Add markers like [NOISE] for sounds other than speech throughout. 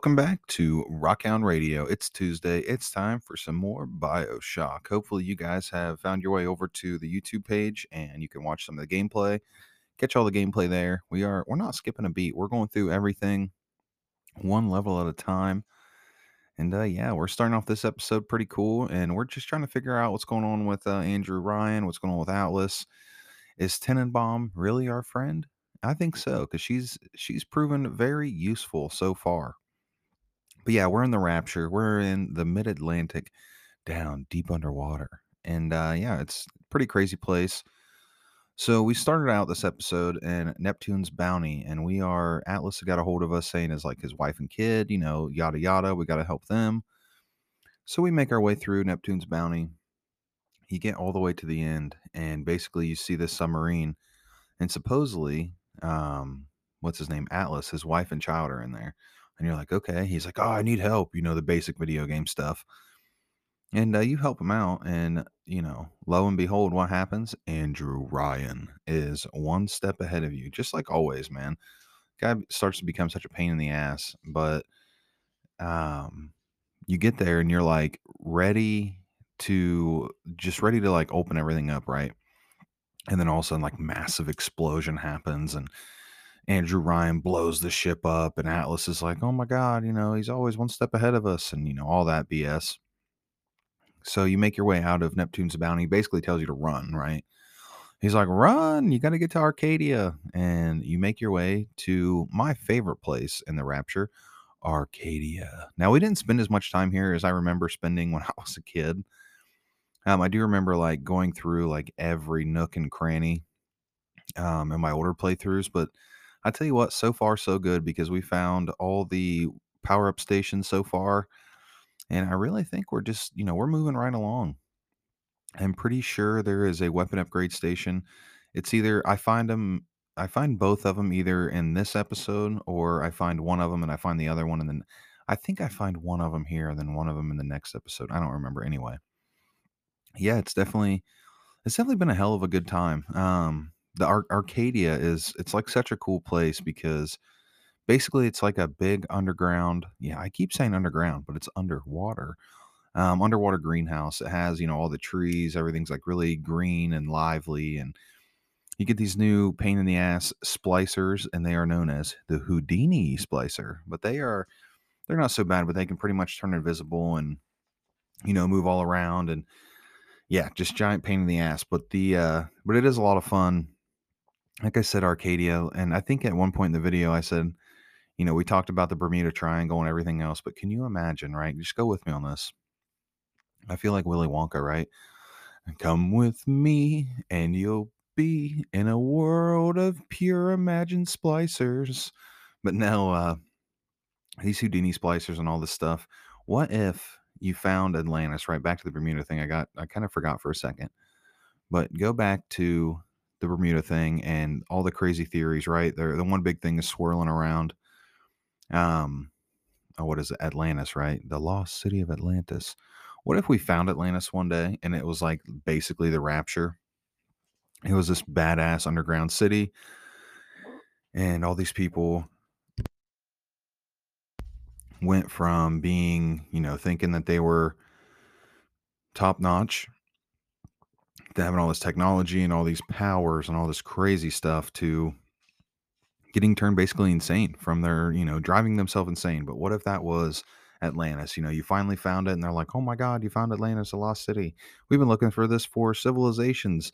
Welcome back to Rockhound Radio. It's Tuesday. It's time for some more Bioshock. Hopefully, you guys have found your way over to the YouTube page and you can watch some of the gameplay. Catch all the gameplay there. We are we're not skipping a beat. We're going through everything one level at a time. And uh, yeah, we're starting off this episode pretty cool, and we're just trying to figure out what's going on with uh, Andrew Ryan, what's going on with Atlas. Is Tenenbaum really our friend? I think so because she's she's proven very useful so far. But yeah, we're in the Rapture. We're in the Mid Atlantic, down deep underwater, and uh, yeah, it's pretty crazy place. So we started out this episode in Neptune's bounty, and we are Atlas got a hold of us saying is like his wife and kid, you know, yada yada. We got to help them. So we make our way through Neptune's bounty. You get all the way to the end, and basically you see this submarine, and supposedly, um, what's his name, Atlas, his wife and child are in there, and you're like, okay. He's like, oh, I need help, you know, the basic video game stuff. And uh, you help him out, and you know, lo and behold, what happens? Andrew Ryan is one step ahead of you, just like always, man. Guy starts to become such a pain in the ass, but um, you get there and you're like ready to just ready to like open everything up, right? And then all of a sudden, like massive explosion happens, and Andrew Ryan blows the ship up, and Atlas is like, "Oh my god, you know, he's always one step ahead of us," and you know all that BS. So you make your way out of Neptune's bounty. Basically, tells you to run, right? He's like, "Run! You got to get to Arcadia," and you make your way to my favorite place in the Rapture, Arcadia. Now we didn't spend as much time here as I remember spending when [LAUGHS] I was a kid. Um, I do remember like going through like every nook and cranny um, in my older playthroughs, but I tell you what, so far so good because we found all the power up stations so far, and I really think we're just you know we're moving right along. I'm pretty sure there is a weapon upgrade station. It's either I find them, I find both of them either in this episode or I find one of them and I find the other one and then I think I find one of them here and then one of them in the next episode. I don't remember anyway. Yeah, it's definitely it's definitely been a hell of a good time. Um, the Ar- Arcadia is it's like such a cool place because basically it's like a big underground. Yeah, I keep saying underground, but it's underwater. Um, underwater greenhouse. It has you know all the trees. Everything's like really green and lively, and you get these new pain in the ass splicers, and they are known as the Houdini splicer. But they are they're not so bad, but they can pretty much turn invisible and you know move all around and yeah, just giant pain in the ass. But the uh, but it is a lot of fun like I said, Arcadia, and I think at one point in the video I said, you know, we talked about the Bermuda Triangle and everything else, but can you imagine, right? Just go with me on this. I feel like Willy Wonka, right? Come with me and you'll be in a world of pure imagined splicers. But now, uh, these Houdini splicers and all this stuff, what if you found Atlantis, right? Back to the Bermuda thing. I got, I kind of forgot for a second, but go back to the Bermuda thing and all the crazy theories, right? There, the one big thing is swirling around. Um, oh, what is it? Atlantis, right? The lost city of Atlantis. What if we found Atlantis one day and it was like basically the rapture? It was this badass underground city, and all these people went from being, you know, thinking that they were top notch to having all this technology and all these powers and all this crazy stuff to getting turned basically insane from their, you know, driving themselves insane. But what if that was Atlantis? You know, you finally found it and they're like, oh my God, you found Atlantis, a lost city. We've been looking for this for civilizations.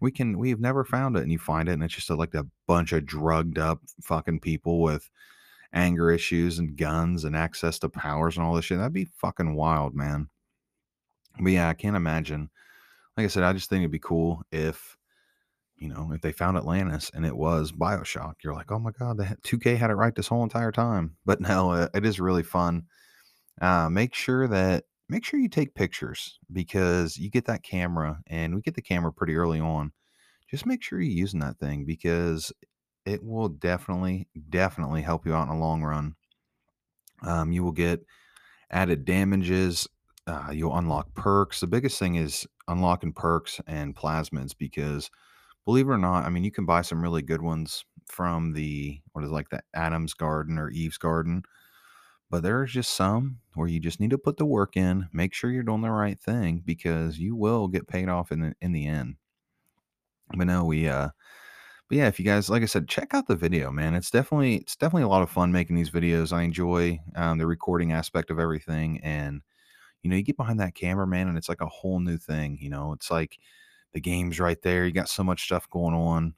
We can, we've never found it. And you find it and it's just like a bunch of drugged up fucking people with anger issues and guns and access to powers and all this shit. That'd be fucking wild, man. But yeah, I can't imagine like I said, I just think it'd be cool if, you know, if they found Atlantis and it was Bioshock. You're like, oh my god, the 2K had it right this whole entire time. But [LAUGHS] no, it is really fun. Uh, make sure that make sure you take pictures because you get that camera, and we get the camera pretty early on. Just make sure you're using that thing because it will definitely, definitely help you out in the long run. Um, you will get added damages uh, you'll unlock perks. The biggest thing is unlocking perks and plasmids because believe it or not, I mean, you can buy some really good ones from the what is it, like the Adam's Garden or Eve's Garden. But there's just some where you just need to put the work in, make sure you're doing the right thing because you will get paid off in the in the end. But no, we uh but yeah, if you guys like I said, check out the video, man. It's definitely it's definitely a lot of fun making these videos. I enjoy um, the recording aspect of everything and you know, you get behind that camera, man, and it's like a whole new thing, you know. It's like the game's right there. You got so much stuff going on.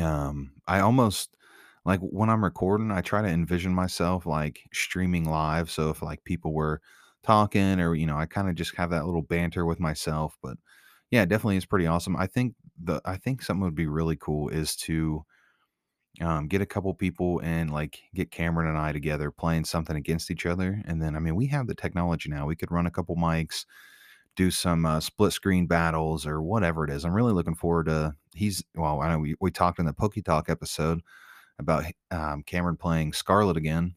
Um, I almost like when I'm recording, I try to envision myself like streaming live. So if like people were talking or, you know, I kind of just have that little banter with myself. But yeah, definitely is pretty awesome. I think the I think something would be really cool is to um, get a couple people and like get Cameron and I together playing something against each other. And then I mean we have the technology now. We could run a couple mics do some uh, split screen battles or whatever it is. I'm really looking forward to. He's well, I know we, we talked in the Poke Talk episode about um, Cameron playing Scarlet again.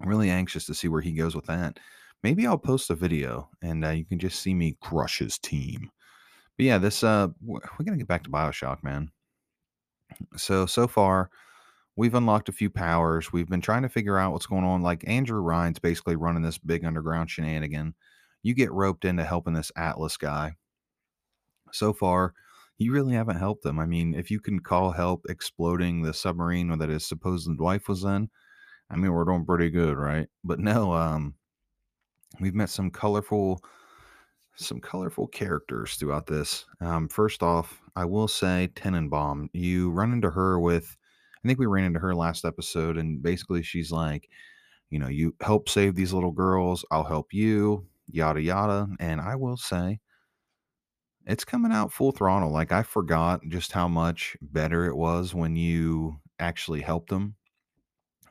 I'm really anxious to see where he goes with that. Maybe I'll post a video and uh, you can just see me crush his team. But yeah, this uh, we're gonna get back to Bioshock, man. So so far, we've unlocked a few powers. We've been trying to figure out what's going on. Like Andrew Ryan's basically running this big underground shenanigan. You get roped into helping this Atlas guy. So far, you really haven't helped them. I mean, if you can call help exploding the submarine that his supposed wife was in, I mean, we're doing pretty good, right? But no, um, we've met some colorful some colorful characters throughout this. Um, first off, I will say Tenenbaum. You run into her with, I think we ran into her last episode, and basically she's like, you know, you help save these little girls, I'll help you, yada yada. And I will say, it's coming out full throttle. Like I forgot just how much better it was when you actually helped them.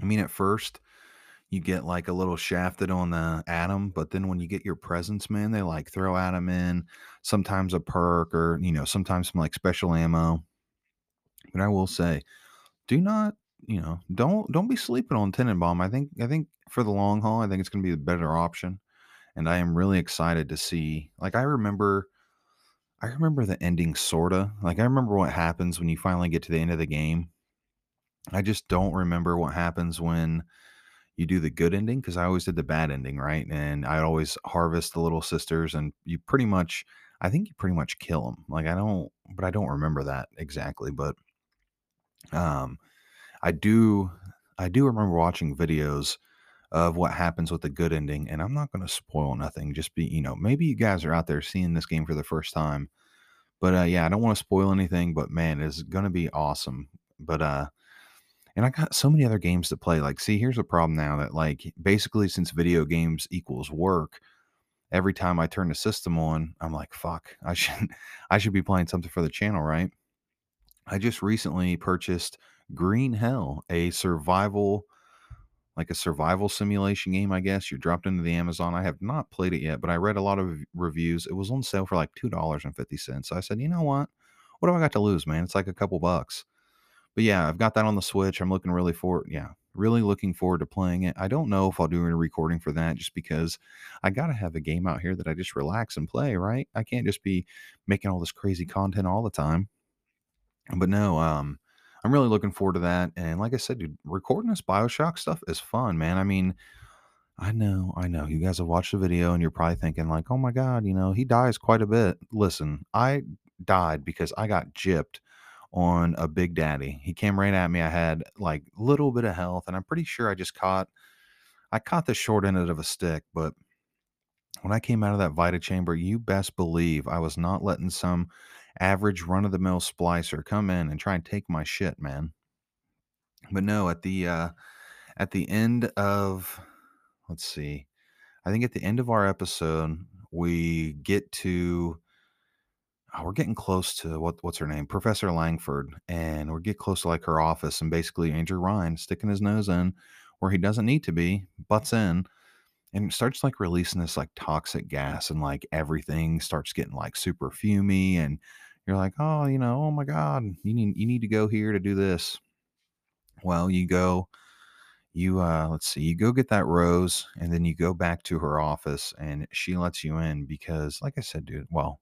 I mean, at first you get like a little shafted on the Adam, but then when you get your presents, man, they like throw Adam in, sometimes a perk or, you know, sometimes some like special ammo. But I will say, do not, you know, don't don't be sleeping on Tenenbaum. I think I think for the long haul, I think it's gonna be the better option. And I am really excited to see like I remember I remember the ending sorta. Like I remember what happens when you finally get to the end of the game. I just don't remember what happens when you do the good ending because I always did the bad ending, right? And I'd always harvest the little sisters, and you pretty much, I think you pretty much kill them. Like I don't, but I don't remember that exactly. But um, I do, I do remember watching videos of what happens with the good ending, and I'm not going to spoil nothing. Just be, you know, maybe you guys are out there seeing this game for the first time, but uh, yeah, I don't want to spoil anything. But man, it's going to be awesome. But uh, and I got so many other games to play. Like, see, here's the problem now that like basically since video games equals work, every time I turn the system on, I'm like, fuck, I [LAUGHS] should I should be playing something for the channel, right? I just recently purchased Green Hell, a survival like a survival simulation game, I guess. You're dropped into the Amazon. I have not played it yet, but I read a lot of reviews. It was on sale for like $2.50. So I said, you know what? What do I got to lose, man? It's like a couple bucks. But yeah, I've got that on the Switch. I'm looking really for yeah, really looking forward to playing it. I don't know if I'll do a recording for that just because I got to have a game out here that I just relax and play, right? I can't just be making all this crazy content all the time. But no, um I'm really looking forward to that. And like I said, dude, recording this BioShock stuff is fun, man. I mean, I know, I know. You guys have watched the video and you're probably thinking like, "Oh my god, you know, he dies quite a bit." Listen, I died because I got gypped on a Big Daddy. He came right at me. I had like a little bit of health, and I'm pretty sure I just caught I caught the short end of a stick, but when I came out of that Vita chamber, you best believe I was not letting some average run of the mill splicer come in and try and take my shit, man. But no, at the uh at the end of let's see. I think at the end of our episode, we get to oh, we're getting close to what what's her name, Professor Langford, and we're get close to like her office, and basically Andrew Ryan sticking his nose in where he doesn't need to be, butts in, and starts like releasing this like toxic gas, and like everything starts getting like super fumy, and you're like, oh, you know, oh my god, you need you need to go here to do this. Well, you go. You uh let's see, you go get that rose and then you go back to her office and she lets you in because like I said, dude, well,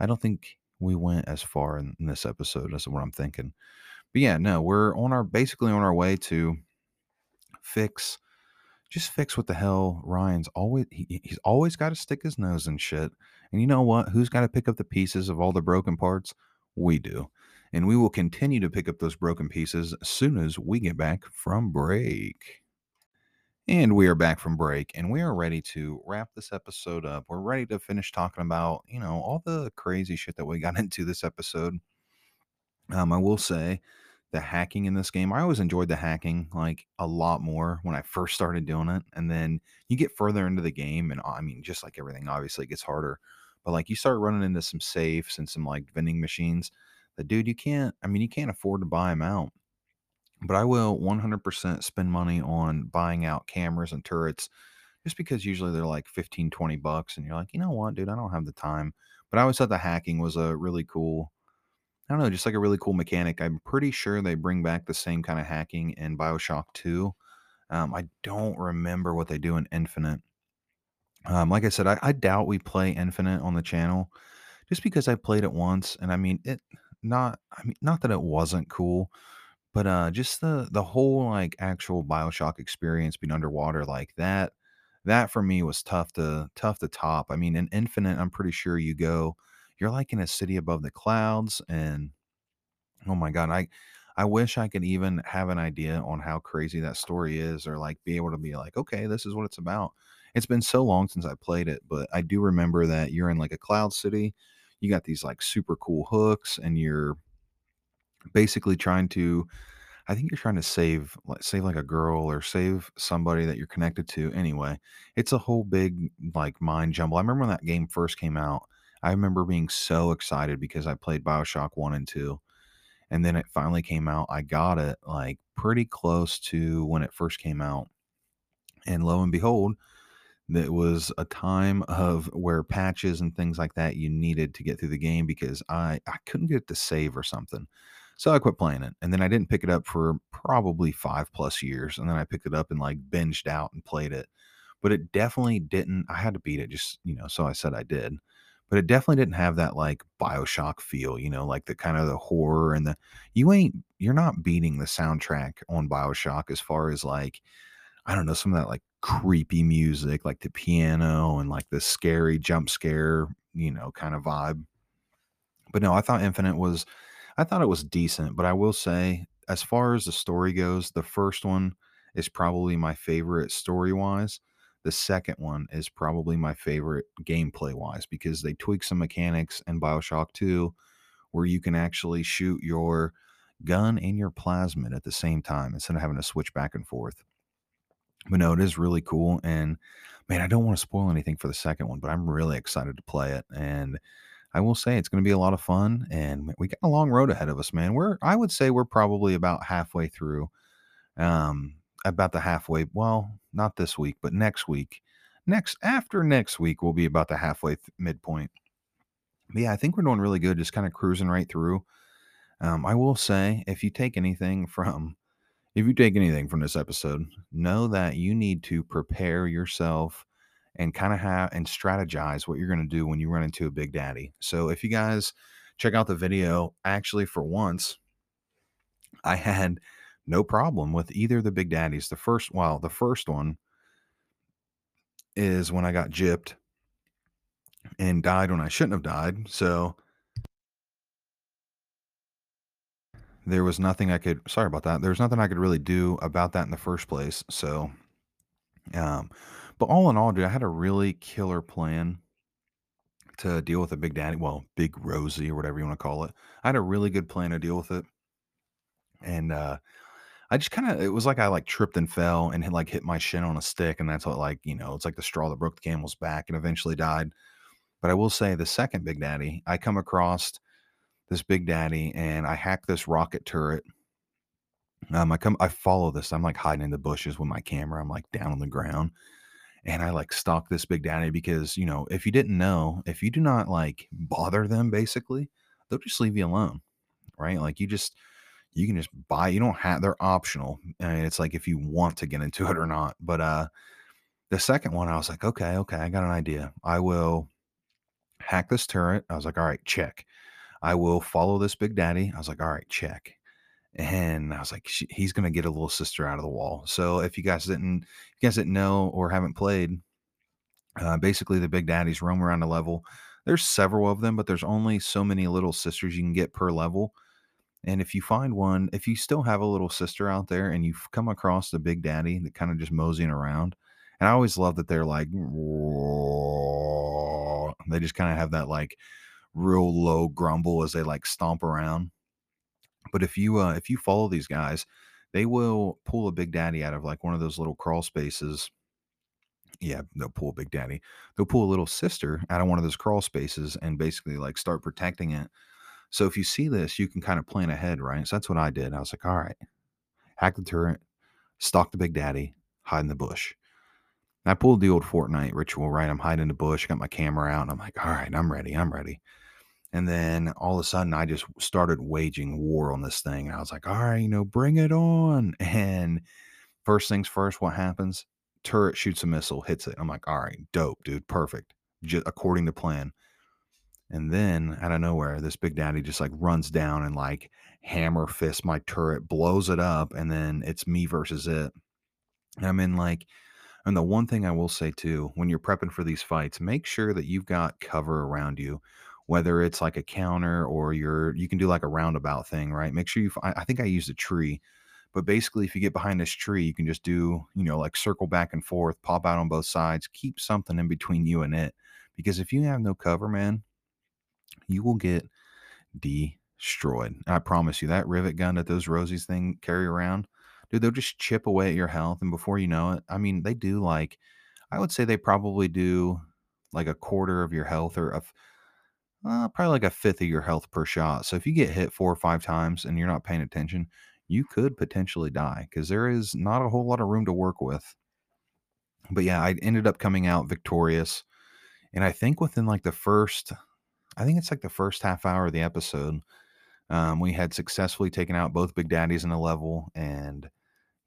I don't think we went as far in, in this episode as what I'm thinking. But yeah, no, we're on our basically on our way to fix just fix what the hell Ryan's always he, he- he's always got to stick his nose in shit. And you know what? Who's got to pick up the pieces of all the broken parts? We do. And we will continue to pick up those broken pieces as soon as we get back from break. And we are back from break and we are ready to wrap this episode up. We're ready to finish talking about, you know, all the crazy shit that we got [LAUGHS] into this episode. Um, I will say the hacking in this game, I always enjoyed the hacking like a lot more when I first started doing it. And then you get further into the game, and I mean, just like everything, obviously it gets harder. But like you start running into some safes and some like vending machines that, dude, you can't, I mean, you can't afford to buy them out. But I will 100% spend money on buying out cameras and turrets just because usually they're like 15, 20 bucks. And you're like, you know what, dude, I don't have the time. But I always thought the hacking was a really cool I don't know, just like a really cool mechanic. I'm pretty sure they bring back the same kind of hacking in BioShock 2. Um, I don't remember what they do in Infinite. Um, like I said, I, I doubt we play Infinite on the channel just because I played it once, and I mean it. Not, I mean, not that it wasn't cool, but uh, just the the whole like actual BioShock experience being underwater like that. That for me was tough to tough to top. I mean, in Infinite, I'm pretty sure you go, you're like in a city above the clouds, and Oh my god, I I wish I could even have an idea on how crazy that story is or like be able to be like, okay, this is what it's about. It's been so long since I played it, but I do remember that you're in like a cloud city. You got these like super cool hooks and you're basically trying to I think you're trying to save like save like a girl or save somebody that you're connected to. Anyway, it's a whole big like mind jumble. I remember when that game first came out. I remember being so excited because I played BioShock 1 and 2 and then it finally came out. I got it like pretty close to when it first came out. And lo and behold, that was a time of where patches and things like that you needed to get through the game because I I couldn't get it to save or something. So I quit playing it. And then I didn't pick it up for probably 5 plus years. And then I picked it up and like binged out and played it. But it definitely didn't I had to beat it just, you know, so I said I did. But it definitely didn't have that like BioShock feel, you know, like the kind of the horror and the you ain't you're not beating the soundtrack on BioShock as far as like I don't know, some of that like creepy music, like the piano and like the scary jump scare, you know, kind of vibe. But no, I thought Infinite was I thought it was decent, but I will say as far as the story goes, the first one is probably my favorite story-wise. The second one is probably my favorite gameplay-wise because they tweak some mechanics in BioShock 2 where you can actually shoot your gun and your plasmid at the same time instead of having to switch back and forth. But no, it is really cool. And man, I don't want to spoil anything for the second one, but I'm really excited to play it. And I will say it's going to be a lot of fun. And we got a long road ahead of us, man. We're, I would say we're probably about halfway through, um, about the halfway. Well, not this week, but next week. Next, after next week, we'll be about the halfway th- midpoint. But yeah, I think we're doing really good, just kind of cruising right through. Um, I will say, if you take anything from if you take anything from this episode, know that you need to prepare yourself and kind of have and strategize what you're going to do when you run into a big daddy. So if you guys check out the video, actually for once, I had no problem with either of the big daddies. The first, well, the first one is when I got gypped and died when I shouldn't have died. So there was nothing I could sorry about that. There was nothing I could really do about that in the first place. So Um, but all in all, dude, I had a really killer plan to deal with a Big Daddy, well, Big Rosie or whatever you want to call it. I had a really good plan to deal with it, and uh, I just kind of it was like I like tripped and fell and had like hit my shin on a stick, and that's what like you know it's like the straw that broke the camel's back, and eventually died. But I will say the second Big Daddy, I come across this Big Daddy, and I hack this rocket turret. Um, I come, I follow this. I'm like hiding in the bushes with my camera. I'm like down on the ground and I like stalk this big daddy because, you know, if you didn't know, if you do not like bother them, basically, they'll just leave you alone, right? Like you just, you can just buy, you don't have, they're optional. And it's like if you want to get into [LAUGHS] it or not. But uh the second one, I was like, okay, okay, I got an idea. I will hack this turret. I was like, all right, check. I will follow this big daddy. I was like, all right, check. And I was like, "She he's gonna get a little sister out of the wall." So if you guys didn't you guys didn't know or haven't played, uh, basically the big daddies roam around the level. There's several of them, but there's only so many little sisters you can get per level. And if you find one, if you still have a little sister out there and you've come across the big daddy that kind of just moseying around, and I always love that they're like, they just kind of have that like real low grumble as they like stomp around. But if you uh, if you follow these guys, they will pull a big daddy out of like one of those little crawl spaces. Yeah, they'll pull a big daddy. They'll pull a little sister out of one of those crawl spaces and basically like start protecting it. So if you see this, you can kind of plan ahead, right? So that's what I did. I was like, all right, hack the turret, stalk the big daddy, hide in the bush. And I pulled the old Fortnite ritual, right? I'm hiding in the bush, got my camera out, and I'm like, all right, I'm ready, I'm ready. And then all of a sudden, I just started waging war on this thing. And I was like, all right, you know, bring it on. [LAUGHS] And first things first, what happens? Turret shoots a missile, hits it. I'm like, all right, dope, dude, perfect. Just according to plan. And then out of nowhere, this big daddy just like runs down and like hammer fist my turret, blows it up, and then it's me versus it. And I'm in like, and the one thing I will say too, when you're prepping for these fights, make sure that you've got cover around you, whether it's like a counter or you're, you can do like a roundabout thing, right? Make sure you, I, think I used a tree, but basically, if you get behind this tree, you can just do, you know, like circle back and forth, pop out on both sides, keep something in between you and it. Because if you have no cover, man, you will get destroyed. I promise you that rivet gun that those Rosies thing carry around, dude, they'll just chip away at your health. And before you know it, I mean, they do like, I would say they probably do like a quarter of your health or a, uh, probably like a fifth of your health per shot. So if you get hit four or five times and you're not paying attention, you could potentially die because there is not a whole lot of room to work with. But yeah, I ended up coming out victorious. And I think within like the first I think it's like the first half hour of the episode. Um, we had successfully taken out both Big Daddies in a level, and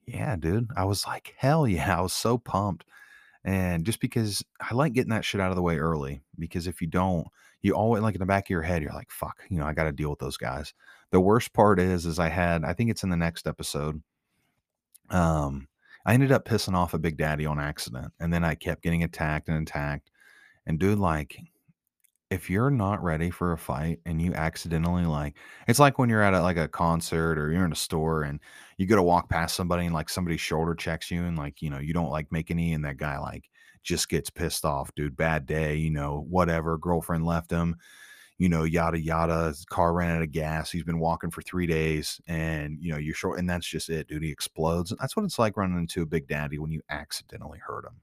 yeah, dude, I was like, hell yeah, I was so pumped. And just because I like getting that shit out of the way early, because if you don't, you always like in the back of your head, you're like, fuck, you know, I got to deal with those guys. The worst part is, is I had, I think it's in the next episode. Um, I ended up pissing off a Big Daddy on accident, and then I kept getting attacked and attacked. And dude, like, if you're not ready for a fight and you accidentally like it's like when you're at a, like a concert or you're in a store and you go to walk past somebody and like somebody's shoulder checks you and like you know you don't like make any and that guy like just gets pissed off dude bad day you know whatever girlfriend left him you know yada yada his car ran out of gas he's been walking for three days and you know you're short and that's just it dude he explodes that's what it's like running into a big daddy when you accidentally hurt him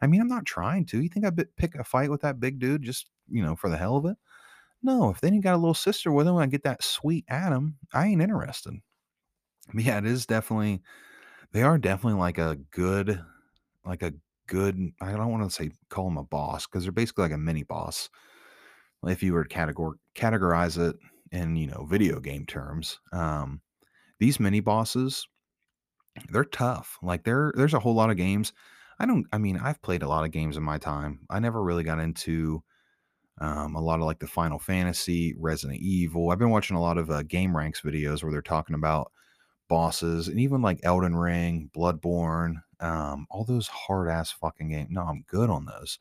I mean, I'm not trying to. You think I'd pick a fight with that big dude just, you know, for the hell of it? No, if they ain't got a little sister with him, I get that sweet Adam. I ain't interested. Yeah, it is definitely, they are definitely like a good, like a good, I don't want to say call them a boss because they're basically like a mini boss. If you were to categor- categorize it in, you know, video game terms, um, these mini bosses, they're tough. Like there, there's a whole lot of games I don't I mean, I've played a lot of games in my time. I never really got into um, a lot of like the Final Fantasy, Resident Evil. I've been watching a lot of uh, ranks videos where they're talking about bosses and even like Elden Ring, Bloodborne, um, all those hard ass fucking games. No, I'm good on those.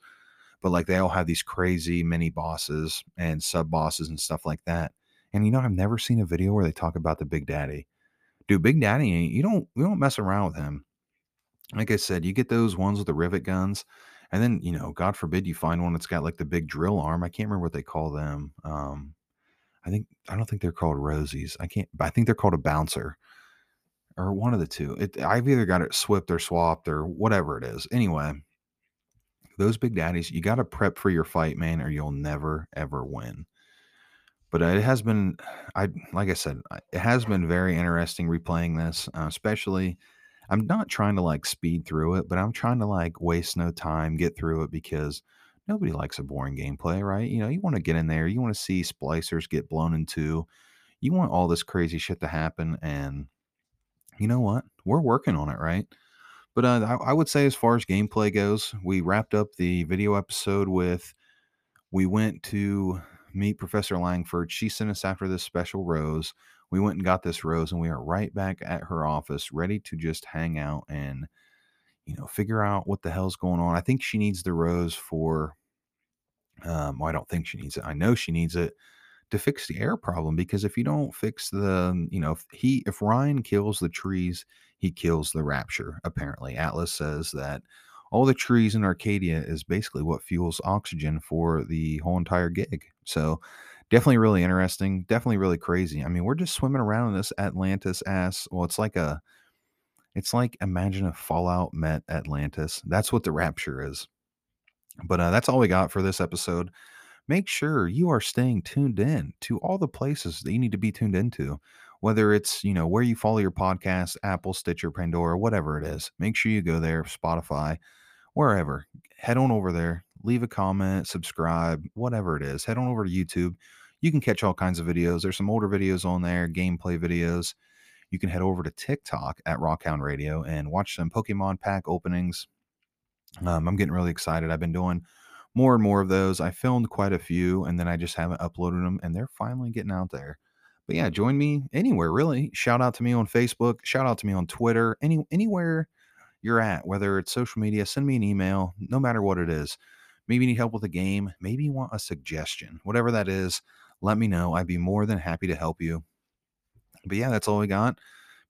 But like they all have these crazy mini bosses and sub bosses and stuff like that. And you know, I've never seen a video where they talk about the Big Daddy. Dude, Big Daddy, you don't you don't mess around with him like I said, you get those ones with the rivet guns, and then you know, God forbid you find one that's got like the big drill arm. I can't remember what they call them. Um, I think I don't think they're called rosies. I can't. I think they're called a bouncer or one of the two. It, I've either got it swipped or swapped or whatever it is. Anyway, those big daddies, you got to prep for your fight, man, or you'll never ever win. But it has been, I like I said, it has been very interesting replaying this, uh, especially I'm not trying to like speed through it, but I'm trying to like waste no time, get through it because nobody likes a boring gameplay, right? You know, you want to get in there, you want to see splicers get blown in two, you want all this crazy shit to happen. And you know what? We're working on it, right? But uh, I, I would say, as far as gameplay goes, we wrapped up the video episode with we went to meet Professor Langford. She sent us after this special rose. We went and got this rose, and we are right back at her office, ready to just hang out and, you know, figure out what the hell's going on. I think she needs the rose for, um, well, I don't think she needs it. I know she needs it to fix the air problem because if you don't fix the, you know, if he, if Ryan kills the trees, he kills the rapture. Apparently, Atlas says that all the trees in Arcadia is basically what fuels oxygen for the whole entire gig. So, definitely really interesting. Definitely really crazy. I mean, we're just swimming around in this Atlantis ass. Well, it's like a, it's like imagine if Fallout met Atlantis. That's what the rapture is. But uh, that's all we got for this episode make sure you are staying tuned in to all the places that you need to be tuned into whether it's you know where you follow your podcast apple stitcher pandora whatever it is make sure you go there spotify wherever. Head on over there leave a comment subscribe whatever it is. Head on over to youtube. You can catch all kinds of videos. There's some older videos on there gameplay videos. You can head over to tiktok at rockhound radio and watch some pokemon pack openings. Um, i'm getting really excited. I've been doing more and more of those. I filmed quite a few and then I just haven't uploaded them and they're finally getting out there. But yeah, join me anywhere really. Shout out to me on Facebook, shout out to me on Twitter, any anywhere you're at, whether it's social media, send me an email, no matter what it is. Maybe you need help with a game, maybe you want a suggestion. Whatever that is, let me know. I'd be more than happy to help you. But yeah, that's all we got.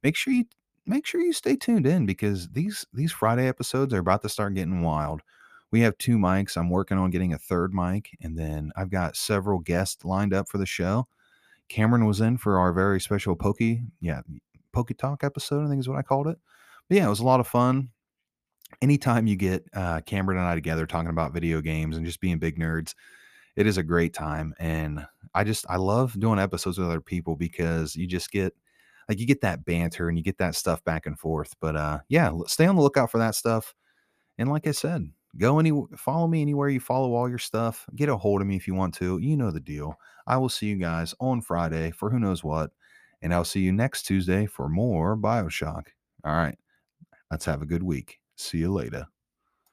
Make sure you make sure you stay tuned in because these these Friday episodes are about to start getting wild we have two mics. I'm working on getting a third mic, and then I've got several guests lined up for the show. Cameron was in for our very special Pokey, yeah, Pokey Talk episode, I think is what I called it. But yeah, it was a lot of fun. Anytime you get uh, Cameron and I together talking about video games and just being big nerds, it is a great time. And I just, I love doing episodes with other people because you just get, like, you get that banter and you get that stuff back and forth. But uh, yeah, stay on the lookout for that stuff. And like I said, Go any follow me anywhere you follow all your stuff. Get a hold of me if you want to. You know the deal. I will see you guys on Friday for who knows what. And I'll see you next Tuesday for more Bioshock. All right. Let's have a good week. See you later.